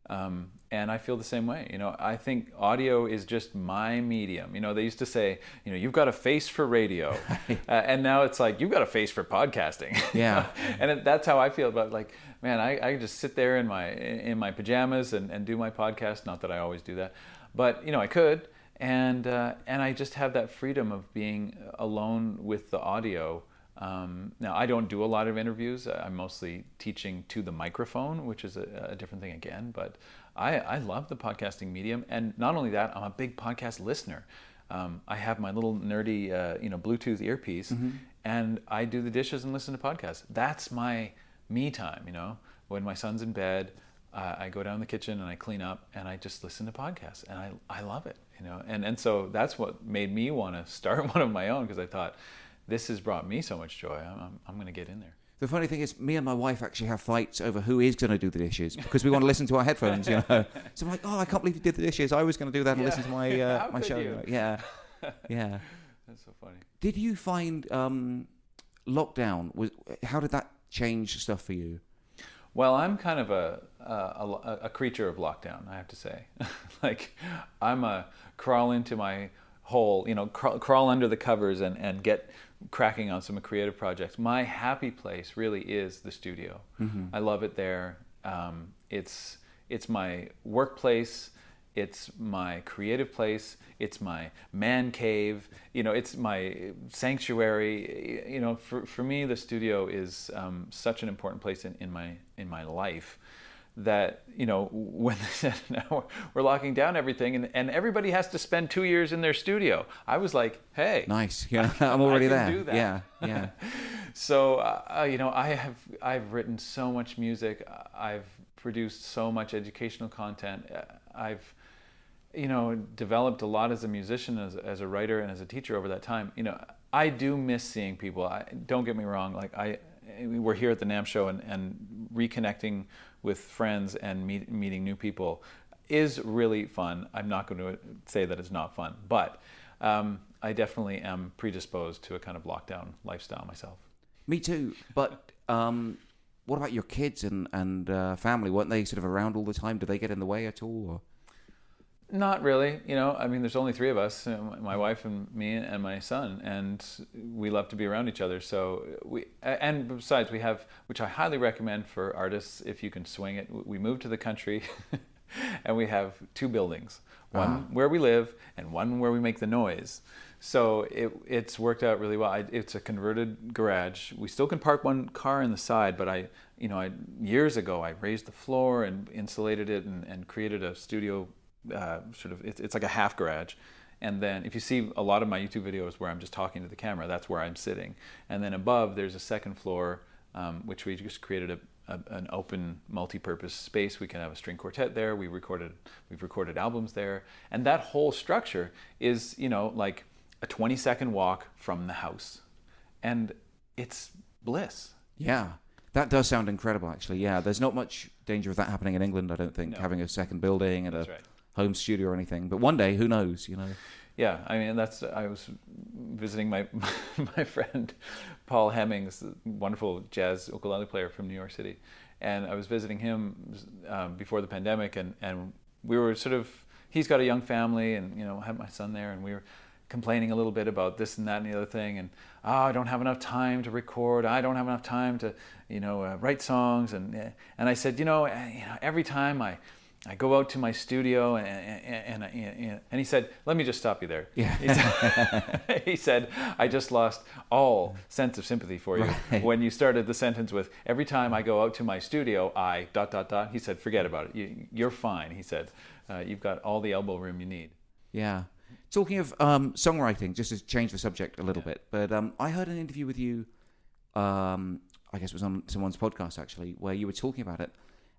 um, and I feel the same way. You know, I think audio is just my medium. You know, they used to say, you know, you've got a face for radio, [LAUGHS] uh, and now it's like you've got a face for podcasting. [LAUGHS] Yeah, and it, that's how I feel about like, man, I, I just sit there in my in my pajamas and, and do my podcast. Not that I always do that, but you know, I could and uh, and I just have that freedom of being alone with the audio. Um, now I don't do a lot of interviews. I'm mostly teaching to the microphone, which is a, a, different thing again. But I, I love the podcasting medium, and not only that, I'm a big podcast listener. Um, I have my little nerdy, uh, you know, Bluetooth earpiece, mm-hmm. and I do the dishes and listen to podcasts. That's my me time. You know, when my son's in bed, uh, I go down the kitchen and I clean up, and I just listen to podcasts, and I I love it you know and and so that's what made me want to [LAUGHS] start one of my own because i thought this has brought me so much joy i'm, I'm, I'm going to get in there the funny thing is, me and my wife actually have fights over who is going to do the dishes because we want to listen to our headphones, you know. So I'm like, oh, I can't believe you did the dishes. I was going to do that and yeah. listen to my [LAUGHS] uh, my show. You? Yeah, yeah. [LAUGHS] That's so funny. Did you find um, lockdown was? How did that change stuff for you? Well, I'm kind of a a, a creature of lockdown, I have to say. [LAUGHS] like, I'm a crawl into my hole, you know, crawl, crawl under the covers and, and get cracking on some creative projects. My happy place really is the studio. Mm-hmm. I love it there. Um, it's it's my workplace. It's my creative place. It's my man cave. You know, it's my sanctuary. You know, for, for me, the studio is um, such an important place in, in my in my life that you know [LAUGHS] when they said [LAUGHS] now we're locking down everything and, and everybody has to spend two years in their studio. I was like hey nice. Yeah [LAUGHS] i'm already there. yeah yeah. So uh, you know i have i've written so much music. I've produced so much educational content. I've you know developed a lot as a musician as, as a writer and as a teacher over that time. You know i do miss seeing people. I, don't get me wrong. Like i we're here at the NAMM show and, and reconnecting with friends and meet, meeting new people is really fun. I'm not going to say that it's not fun, but um, I definitely am predisposed to a kind of lockdown lifestyle myself. Me too. But um, what about your kids and and uh, family? weren't they sort of around all the time? Do they get in the way at all? Or? Not really. You know, I mean, there's only three of us: my wife and me and my son, and we love to be around each other. So we, and besides, we have, which I highly recommend for artists if you can swing it. We moved to the country. [LAUGHS] and we have two buildings, one ah. where we live and one where we make the noise. So it, it's worked out really well. I, it's a converted garage. We still can park one car in the side, but I, you know, I, years ago I raised the floor and insulated it and, and created a studio, uh, sort of. It's, it's like a half garage. And then if you see a lot of my YouTube videos where I'm just talking to the camera, that's where I'm sitting. And then above there's a second floor, um, which we just created a, a, an open multi-purpose space. We can have a string quartet there. We recorded, we've recorded albums there, and that whole structure is, you know, like a 20 second walk from the house. And it's bliss. Yeah. That does sound incredible, actually. Yeah, there's not much danger of that happening in England, I don't think, no. having a second building and a right. Home studio or anything. But one day, who knows, you know? Yeah, I mean, that's, I was visiting my, [LAUGHS] my friend Paul Hemmings, wonderful jazz ukulele player from New York City. And I was visiting him um, before the pandemic, and, and we were sort of, he's got a young family, and, you know, I had my son there, and we were, complaining a little bit about this and that and the other thing, and oh, I don't have enough time to record. I don't have enough time to, you know, uh, write songs. And eh, and I said, you know, eh, you know, every time I. I go out to my studio and, and, and, and, he said, let me just stop you there. Yeah. He, said, [LAUGHS] he said, I just lost all sense of sympathy for you right. when you started the sentence with, every time I go out to my studio, I dot, dot, dot. He said, forget about it. You, are fine. He said, uh, you've got all the elbow room you need. Yeah. Talking of um, songwriting, just to change the subject a little yeah. bit, but um, I heard an interview with you. Um, I guess it was on someone's podcast actually, where you were talking about it,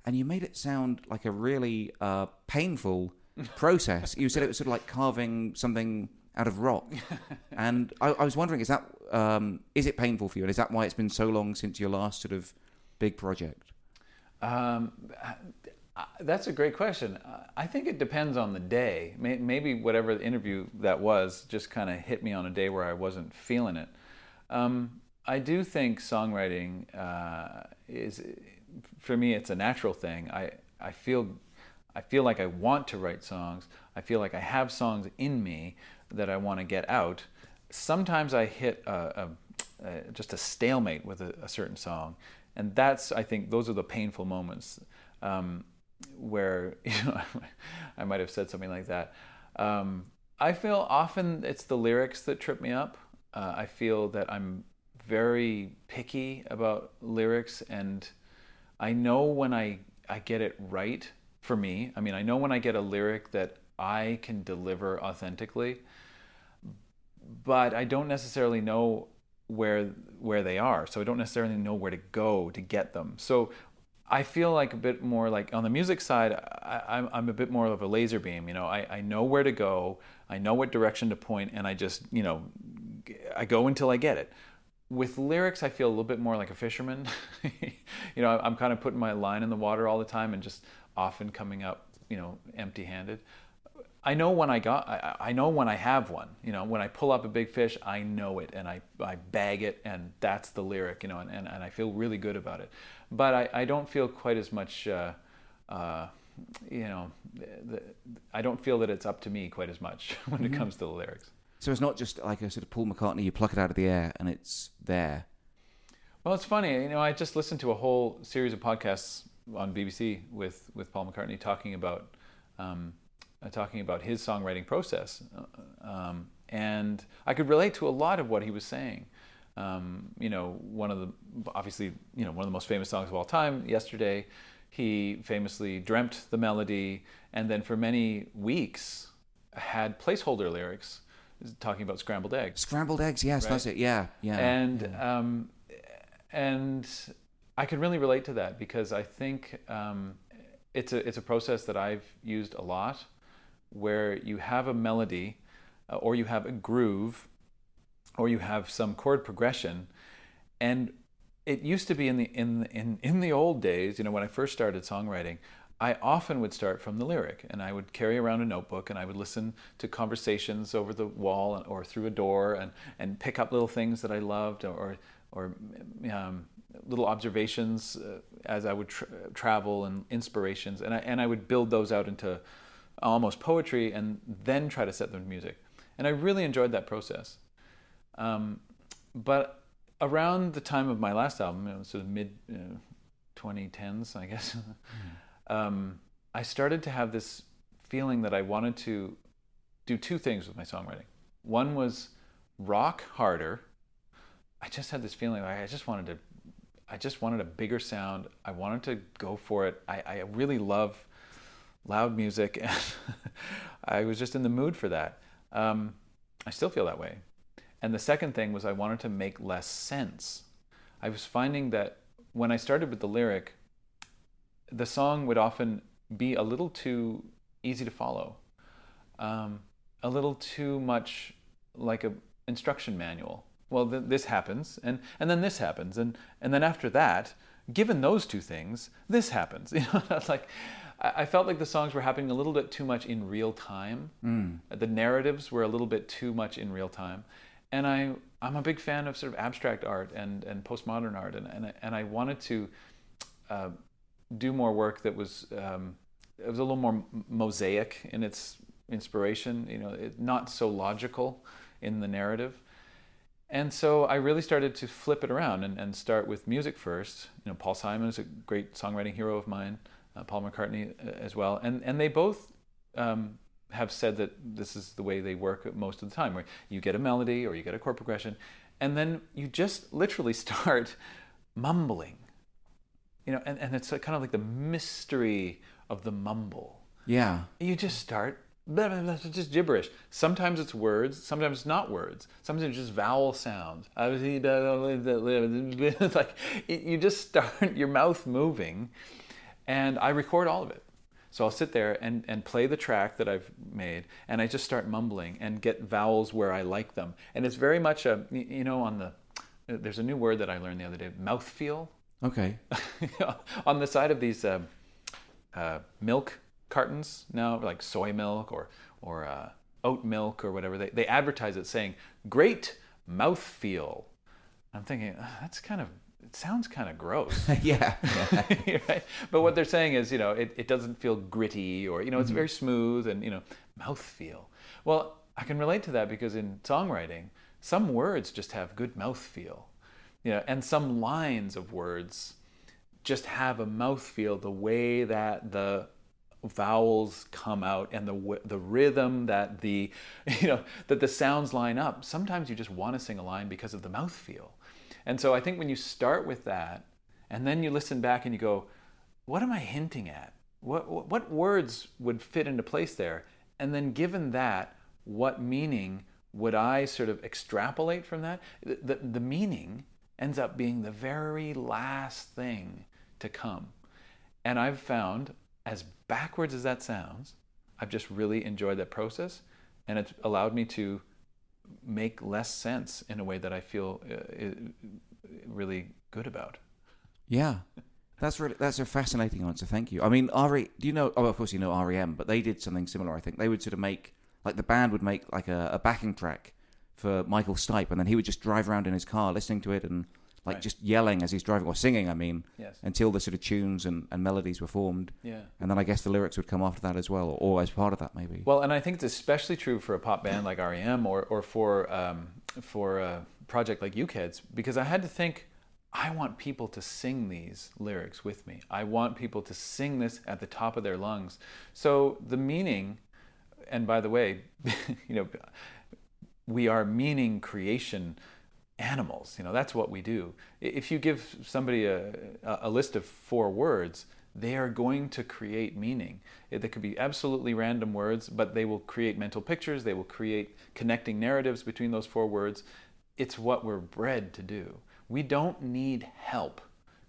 and you made it sound like a really uh, painful [LAUGHS] process. you said it was sort of like carving something out of rock, [LAUGHS] and I, I, was wondering, is that um, is it painful for you, and is that why it's been so long since your last sort of big project? Um, that's a great question. I think it depends on the day. Maybe whatever the interview that was just kind of hit me on a day where I wasn't feeling it. Um, I do think songwriting uh, is, for me, it's a natural thing. I, I feel, I feel like I want to write songs. I feel like I have songs in me that I want to get out. Sometimes I hit a, a, a, just a stalemate with a, certain song, and that's I think those are the painful moments. Um, where [LAUGHS] you know I might have said something like that. Um, I feel often it's the lyrics that trip me up. Uh, I feel that I'm very picky about lyrics, and I know when I I get it right for me. I mean, I know when I get a lyric that I can deliver authentically, but I don't necessarily know where where they are. So I don't necessarily know where to go to get them. So I feel like a bit more like on the music side, I, am I'm a bit more of a laser beam. You know, I, I know where to go, I know what direction to point, and I just, you know, I go until I get it. With lyrics, I feel a little bit more like a fisherman. [LAUGHS] you know, I'm kind of putting my line in the water all the time and just often coming up, you know, empty handed. I know when I got, I, I, know when I have one. You know, when I pull up a big fish, I know it and I, I bag it, and that's the lyric. You know, and, and, and I feel really good about it but I, I don't feel quite as much. Uh, uh, you know, the, I don't feel that it's up to me quite as much [LAUGHS] when mm-hmm. it comes to the lyrics. So it's not just like a sort of Paul McCartney, you pluck it out of the air and it's there. Well, it's funny. You know, I just listened to a whole series of podcasts on BBC with, with Paul McCartney talking about um, uh, talking about his songwriting process, uh, um, and I could relate to a lot of what he was saying. Um, you know, one of the obviously, you know, one of the most famous songs of all time, Yesterday, he famously dreamt the melody and then for many weeks had placeholder lyrics talking about scrambled eggs. Scrambled eggs, yes, right? that's it. Yeah, yeah. And yeah. Um, and I can really relate to that because I think um, it's a it's a process that I've used a lot, where you have a melody, uh, or you have a groove, or you have some chord progression, and it used to be in the in in in the old days, you know, when I first started songwriting, I often would start from the lyric, and I would carry around a notebook, and I would listen to conversations over the wall or through a door, and and pick up little things that I loved, or or um, little observations uh, as I would tra- travel and inspirations, and I and I would build those out into almost poetry, and then try to set them to music, and I really enjoyed that process. Um, but around the time of my last album, it was sort of mid you know, 2010s, I guess. Um, I started to have this feeling that I wanted to do two things with my songwriting. One was rock harder. I just had this feeling like I just wanted to I just wanted a bigger sound. I wanted to go for it. I, I really love loud music, [LAUGHS] and I was just in the mood for that. Um, I still feel that way. And the second thing was I wanted to make less sense. I was finding that when I started with the lyric, the song would often be a little too easy to follow, um, a little too much like a instruction manual. Well, th- this happens, and and then this happens, and and then after that, given those two things, this happens. [LAUGHS] You know, like I felt like the songs were happening a little bit too much in real time. Mm. The narratives were a little bit too much in real time, and I I'm a big fan of sort of abstract art and and postmodern art, and and and I wanted to uh, do more work that was um, it was a little more mosaic in its inspiration. You know, it, not so logical in the narrative. And so I really started to flip it around and, and start with music first. You know, Paul Simon is a great songwriting hero of mine uh, Paul McCartney uh, as well, and and they both um, have said that this is the way they work most of the time, where you get a melody or you get a chord progression, and then you just literally [LAUGHS] start mumbling, you know, and, and it's kind of like the mystery of the mumble. Yeah, you just start blah, blah, blah, just gibberish. Sometimes it's words, sometimes it's not words. Sometimes it's just vowel sounds. [LAUGHS] like you just start [LAUGHS] your mouth moving and I record all of it. So I'll sit there and, and play the track that I've made, and I just start mumbling and get vowels where I like them. And it's very much a, you know, on the, there's a new word that I learned the other day, mouthfeel. Okay. [LAUGHS] on the side of these uh, uh, milk cartons now, like soy milk or, or uh, oat milk or whatever, they, they advertise it saying, great mouthfeel. I'm thinking, that's kind of it sounds kind of gross. [LAUGHS] yeah. [LAUGHS] right? But what they're saying is, you know, it, it doesn't feel gritty or, you know, it's mm-hmm. very smooth and, you know, mouth feel. Well, I can relate to that because in songwriting, some words just have good mouth feel. You know, and some lines of words just have a mouth feel the way that the vowels come out and the the rhythm that the [LAUGHS] you know that the sounds line up sometimes you just want to sing a line because of the mouth feel and so I think when you start with that, and then you listen back and you go, what am I hinting at? What, what, what words would fit into place there? And then given that, what meaning would I sort of extrapolate from that? The, the, the meaning ends up being the very last thing to come. And I've found, as backwards as that sounds, I've just really enjoyed that process. And it's allowed me to make less sense in a way that I feel uh, really good about. Yeah. That's really that's a fascinating answer. Thank you. I mean, RE, do you know? Oh, of course you know REM, but they did something similar. I think they would sort of make like the band would make like a, a backing track for Michael Stipe, and then he would just drive around in his car listening to it and like right. just yelling as he's driving or singing. I mean, yes. until the sort of tunes and, and melodies were formed. Yeah. And then I guess the lyrics would come after that as well, or, or as part of that maybe. Well, and I think it's especially true for a pop band like REM, or or for um, for a project like Ukeheads, because I had to think. I want people to sing these lyrics with me. I want people to sing this at the top of their lungs. So the meaning, and by the way, [LAUGHS] you know, we are meaning creation animals. You know, that's what we do. If you give somebody a, a list of four words, they are going to create meaning. They could be absolutely random words, but they will create mental pictures. They will create connecting narratives between those four words. It's what we're bred to do. We don't need help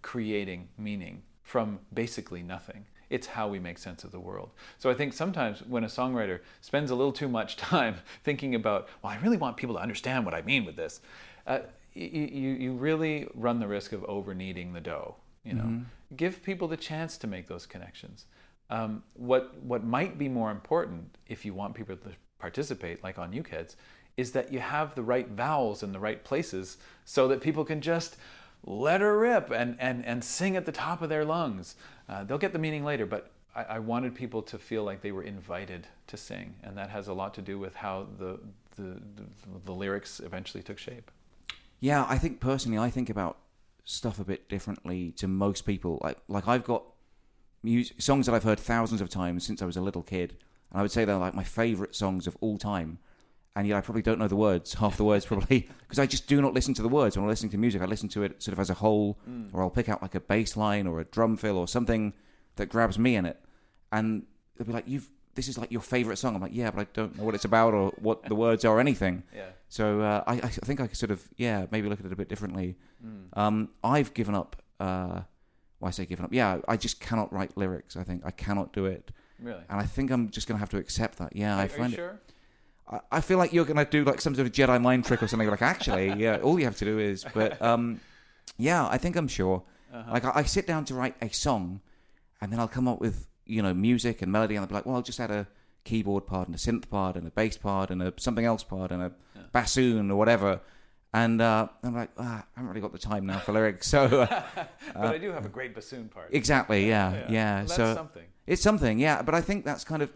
creating meaning from basically nothing. It's how we make sense of the world. So I think sometimes when a songwriter spends a little too much [LAUGHS] time thinking about, well, I really want people to understand what I mean with this, uh, you, you really run the risk of over kneading the dough. You know, mm-hmm. give people the chance to make those connections. Um, what what might be more important if you want people to participate, like on Ukeheads, is that you have the right vowels in the right places so that people can just let her rip and, and, and sing at the top of their lungs. Uh, they'll get the meaning later, but I, I, wanted people to feel like they were invited to sing, and that has a lot to do with how the, the, the, the lyrics eventually took shape. Yeah, I think personally, I think about stuff a bit differently to most people. Like, like I've got music, songs that I've heard thousands of times since I was a little kid, and I would say they're like my favorite songs of all time. And yet I probably don't know the words, half the words probably, [LAUGHS] because I just do not listen to the words when I'm listening to music. I listen to it sort of as a whole, Mm. or I'll pick out like a bass line or a drum fill or something that grabs me in it. And they'll be like, "You've this is like your favorite song." I'm like, "Yeah, but I don't know what it's about or what the words are or anything." [LAUGHS] Yeah. So uh, I, I think I could sort of yeah maybe look at it a bit differently. Um, I've given up. Uh, well, I say given up. Yeah, I just cannot write lyrics. I think I cannot do it, Really? and I think I'm just gonna have to accept that. Yeah, are, I find it. sure? I, feel like you're gonna do like some sort of Jedi mind trick or something. Like actually, [LAUGHS] yeah, all you have to do is. But um, yeah, I think I'm sure. Uh-huh. Like I, I sit down to write a song, and then I'll come up with you know music and melody, and I'll be like, well, I'll just add a keyboard part and a synth part and a bass part and a something else part and a Yeah. bassoon or whatever. And uh, I'm like, ah, I haven't really got the time now for lyrics. So [LAUGHS] uh, but I do have a great bassoon part. exactly, yeah, yeah. Well, that's so something. it's something, yeah. But I think that's kind of,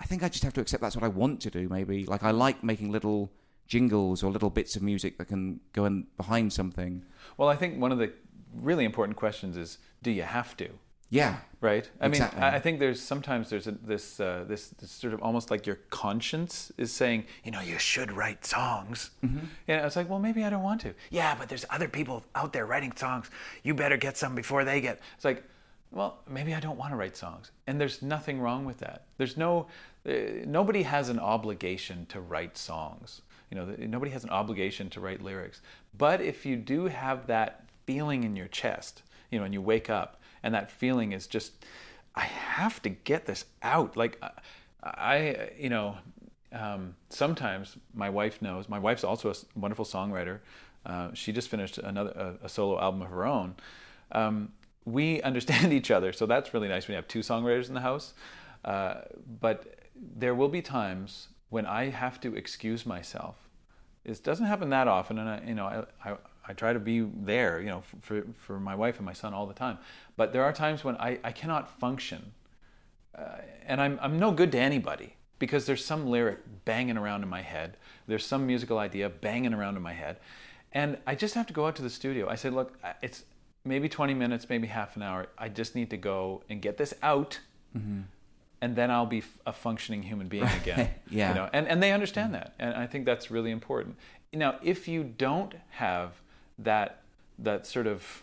I think I just have to accept that's what I want to do. Maybe like I like making little jingles or little bits of music that can go in behind something. Well, I think one of the really important questions is, do you have to? Yeah, Right. I Exactly. mean, I I think there's sometimes there's a, this, uh, this this sort of almost like your conscience is saying, you know, you should write songs. Mm-hmm. Yeah, it's like, well, maybe I don't want to. Yeah, but there's other people out there writing songs. You better get some before they get. It's like, well, maybe I don't want to write songs, and there's nothing wrong with that. There's no, uh, nobody has an obligation to write songs. You know, nobody has an obligation to write lyrics. But if you do have that feeling in your chest, you know, and you wake up and that feeling is just, I have to get this out. Like, I, I you know, um, sometimes my wife knows. My wife's also a wonderful songwriter. Uh, she just finished another a, a solo album of her own. Um, we understand [LAUGHS] each other, so that's really nice when you have two songwriters in the house. Uh, but there will be times when I have to excuse myself. It doesn't happen that often, and I, you know, I, I, I try to be there, you know, for, for my wife and my son all the time. But there are times when I, I cannot function uh, and I'm, I'm no good to anybody because there's some lyric banging around in my head. There's some musical idea banging around in my head. And I just have to go out to the studio. I said, look, it's maybe 20 minutes, maybe half an hour. I just need to go and get this out. Mm-hmm. And then I'll be a functioning human being again. [LAUGHS] Yeah. You know? and, and they understand mm-hmm. that. And I think that's really important. Now, if you don't have that, that sort of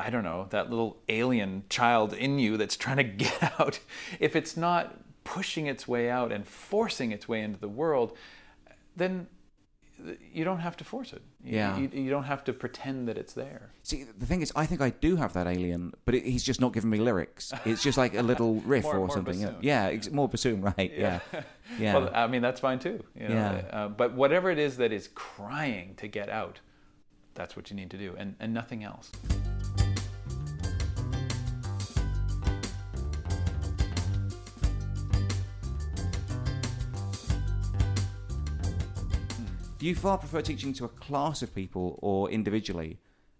I don't know, that little alien child in you that's trying to [LAUGHS] get out, if it's not pushing its way out and forcing its way into the world, then you don't have to force it. You- Yeah. You, you don't have to pretend that it's there. See, the thing is, I think I do have that alien, but it, he's just not giving me lyrics. It's just like a little [LAUGHS] riff More- or more something. bassoon. Yeah, more bassoon, [LAUGHS] right? Yeah, [LAUGHS] yeah. Well, I mean, that's fine too. You know? Yeah. Uh, but whatever it is that is crying to get out, that's what you need to do, and, and nothing else. Do you far prefer teaching to a class of people or individually?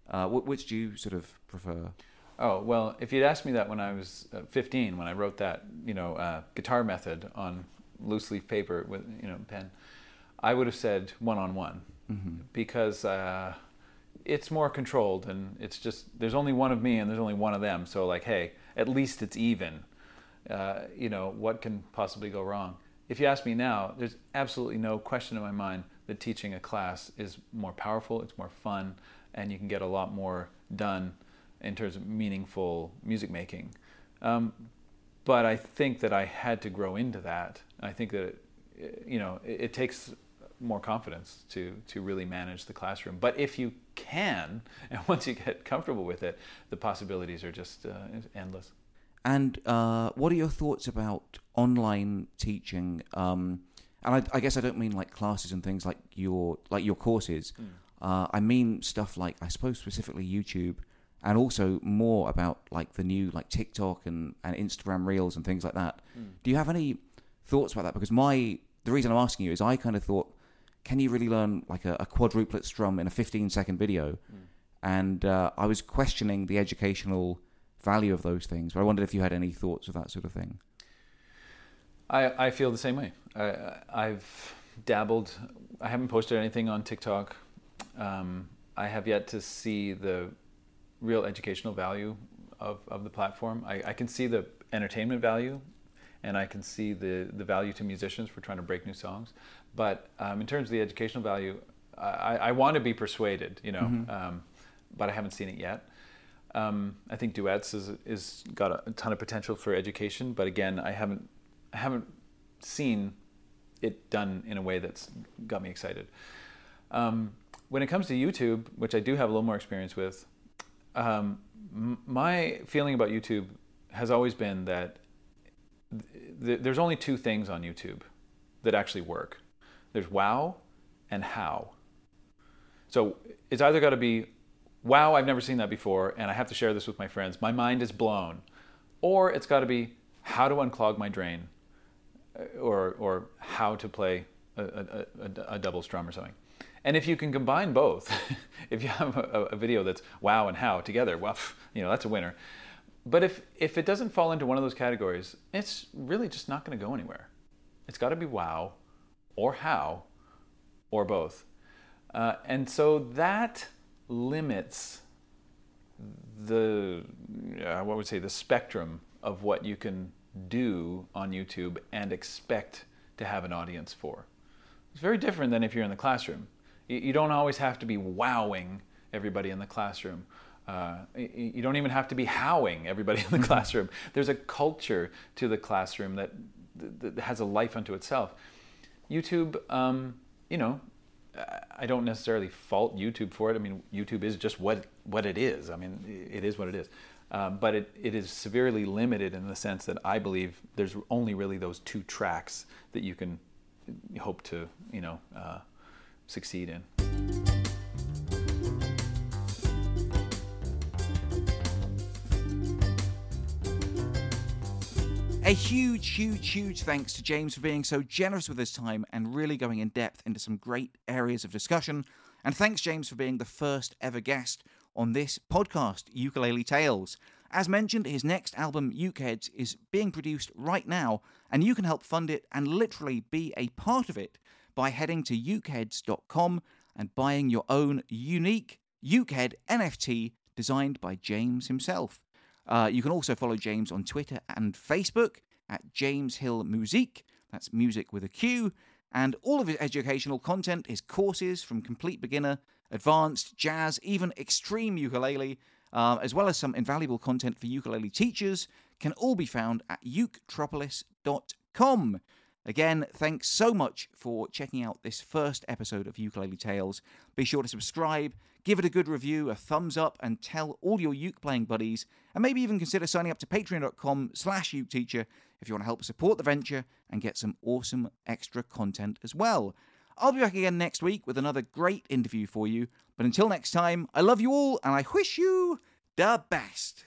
Uh, wh- which do you sort of prefer? Oh well, if you'd asked me that when I was uh, 15, when I wrote that, you know, uh, guitar method on loose leaf paper with you know pen, I would have said one on one, because uh, it's more controlled and it's just there's only one of me and there's only one of them. So like, hey, at least it's even. Uh, you know, what can possibly go wrong? If you ask me now, there's absolutely no question in my mind that teaching a class is more powerful, it's more fun, and you can get a lot more done in terms of meaningful music making. Um, but I think that I had to grow into that. I think that it, you know it, it takes more confidence to to really manage the classroom. But if you can, [LAUGHS] and once you get comfortable with it, the possibilities are just uh, endless. And uh, what are your thoughts about online teaching? Um, and I, I guess I don't mean like classes and things like your like your courses. Uh, I mean stuff like I suppose specifically YouTube, and also more about like the new like TikTok and, and Instagram Reels and things like that. Do you have any thoughts about that? Because my the reason I'm asking you is I kind of thought, can you really learn like a, a quadruplet strum in a 15 second video? And uh, I was questioning the educational value of those things. But I wondered if you had any thoughts of that sort of thing. I, I feel the same way. I, I've dabbled. I haven't posted anything on TikTok. Um, I have yet to see the real educational value of, of the platform. I, I can see the entertainment value and I can see the, the value to musicians for trying to break new songs. But um, in terms of the educational value, I, I want to be persuaded, you know, mm-hmm. um, but I haven't seen it yet. Um, I think duets is is got a, a, ton of potential for education, but again, I haven't I haven't seen it done in a way that's got me excited. Um, when it comes to YouTube, which I do have a little more experience with, um, m- my feeling about YouTube has always been that th- there's only two things on YouTube that actually work. There's wow and how. So it's either got to be wow, I've never seen that before, and I have to share this with my friends. My mind is blown. Or it's got to be how to unclog my drain, or, or how to play a, a, a, a double strum or something. And if you can combine both, [LAUGHS] if you have a, video that's wow and how together, well, you know, that's a winner. But if, if it doesn't fall into one of those categories, it's really just not going to go anywhere. It's got to be wow or how or both. Uh, and so that limits the, uh, what would say, the spectrum of what you can do on YouTube and expect to have an audience for. It's very different than if you're in the classroom. You, don't always have to be wowing everybody in the classroom. Uh, you don't even have to be howing everybody in the [LAUGHS] mm-hmm. classroom. There's a culture to the classroom that, that has a life unto itself. YouTube, um, you know, I don't necessarily fault YouTube for it. I mean, YouTube is just what what it is. I mean, it is what it is. Um, but it, it is severely limited in the sense that I believe there's only really those two tracks that you can hope to, you know, uh, succeed in. A huge, huge, huge thanks to James for being so generous with his time and really going in depth into some great areas of discussion. And thanks, James, for being the first ever guest on this podcast, Ukulele Tales. As mentioned, his next album, Ukeheads, is being produced right now, and you can help fund it and literally be a part of it by heading to ukeheads.com and buying your own unique Ukehead NFT designed by James himself. Uh, you can also follow James on Twitter and Facebook at James Hill Musique. That's music with a Q. And all of his educational content, his courses from complete beginner, advanced, jazz, even extreme ukulele, uh, as well as some invaluable content for ukulele teachers, can all be found at uketropolis.com. Again, thanks so much for checking out this first episode of Ukulele Tales. Be sure to subscribe, give it a good review, a thumbs up, and tell all your uke playing buddies, and maybe even consider signing up to patreon.com slash uketeacher if you want to help support the venture and get some awesome extra content as well. I'll be back again next week with another great interview for you, but until next time, I love you all and I wish you the best.